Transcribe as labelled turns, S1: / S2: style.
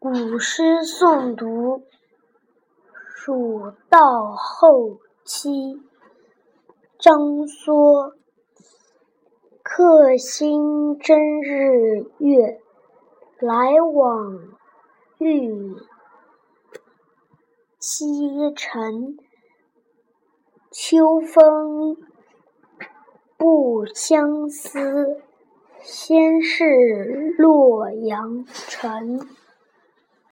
S1: 古诗诵读，蜀道后期，张梭。客星争日月，来往欲西城。秋风不相思，先是洛阳城。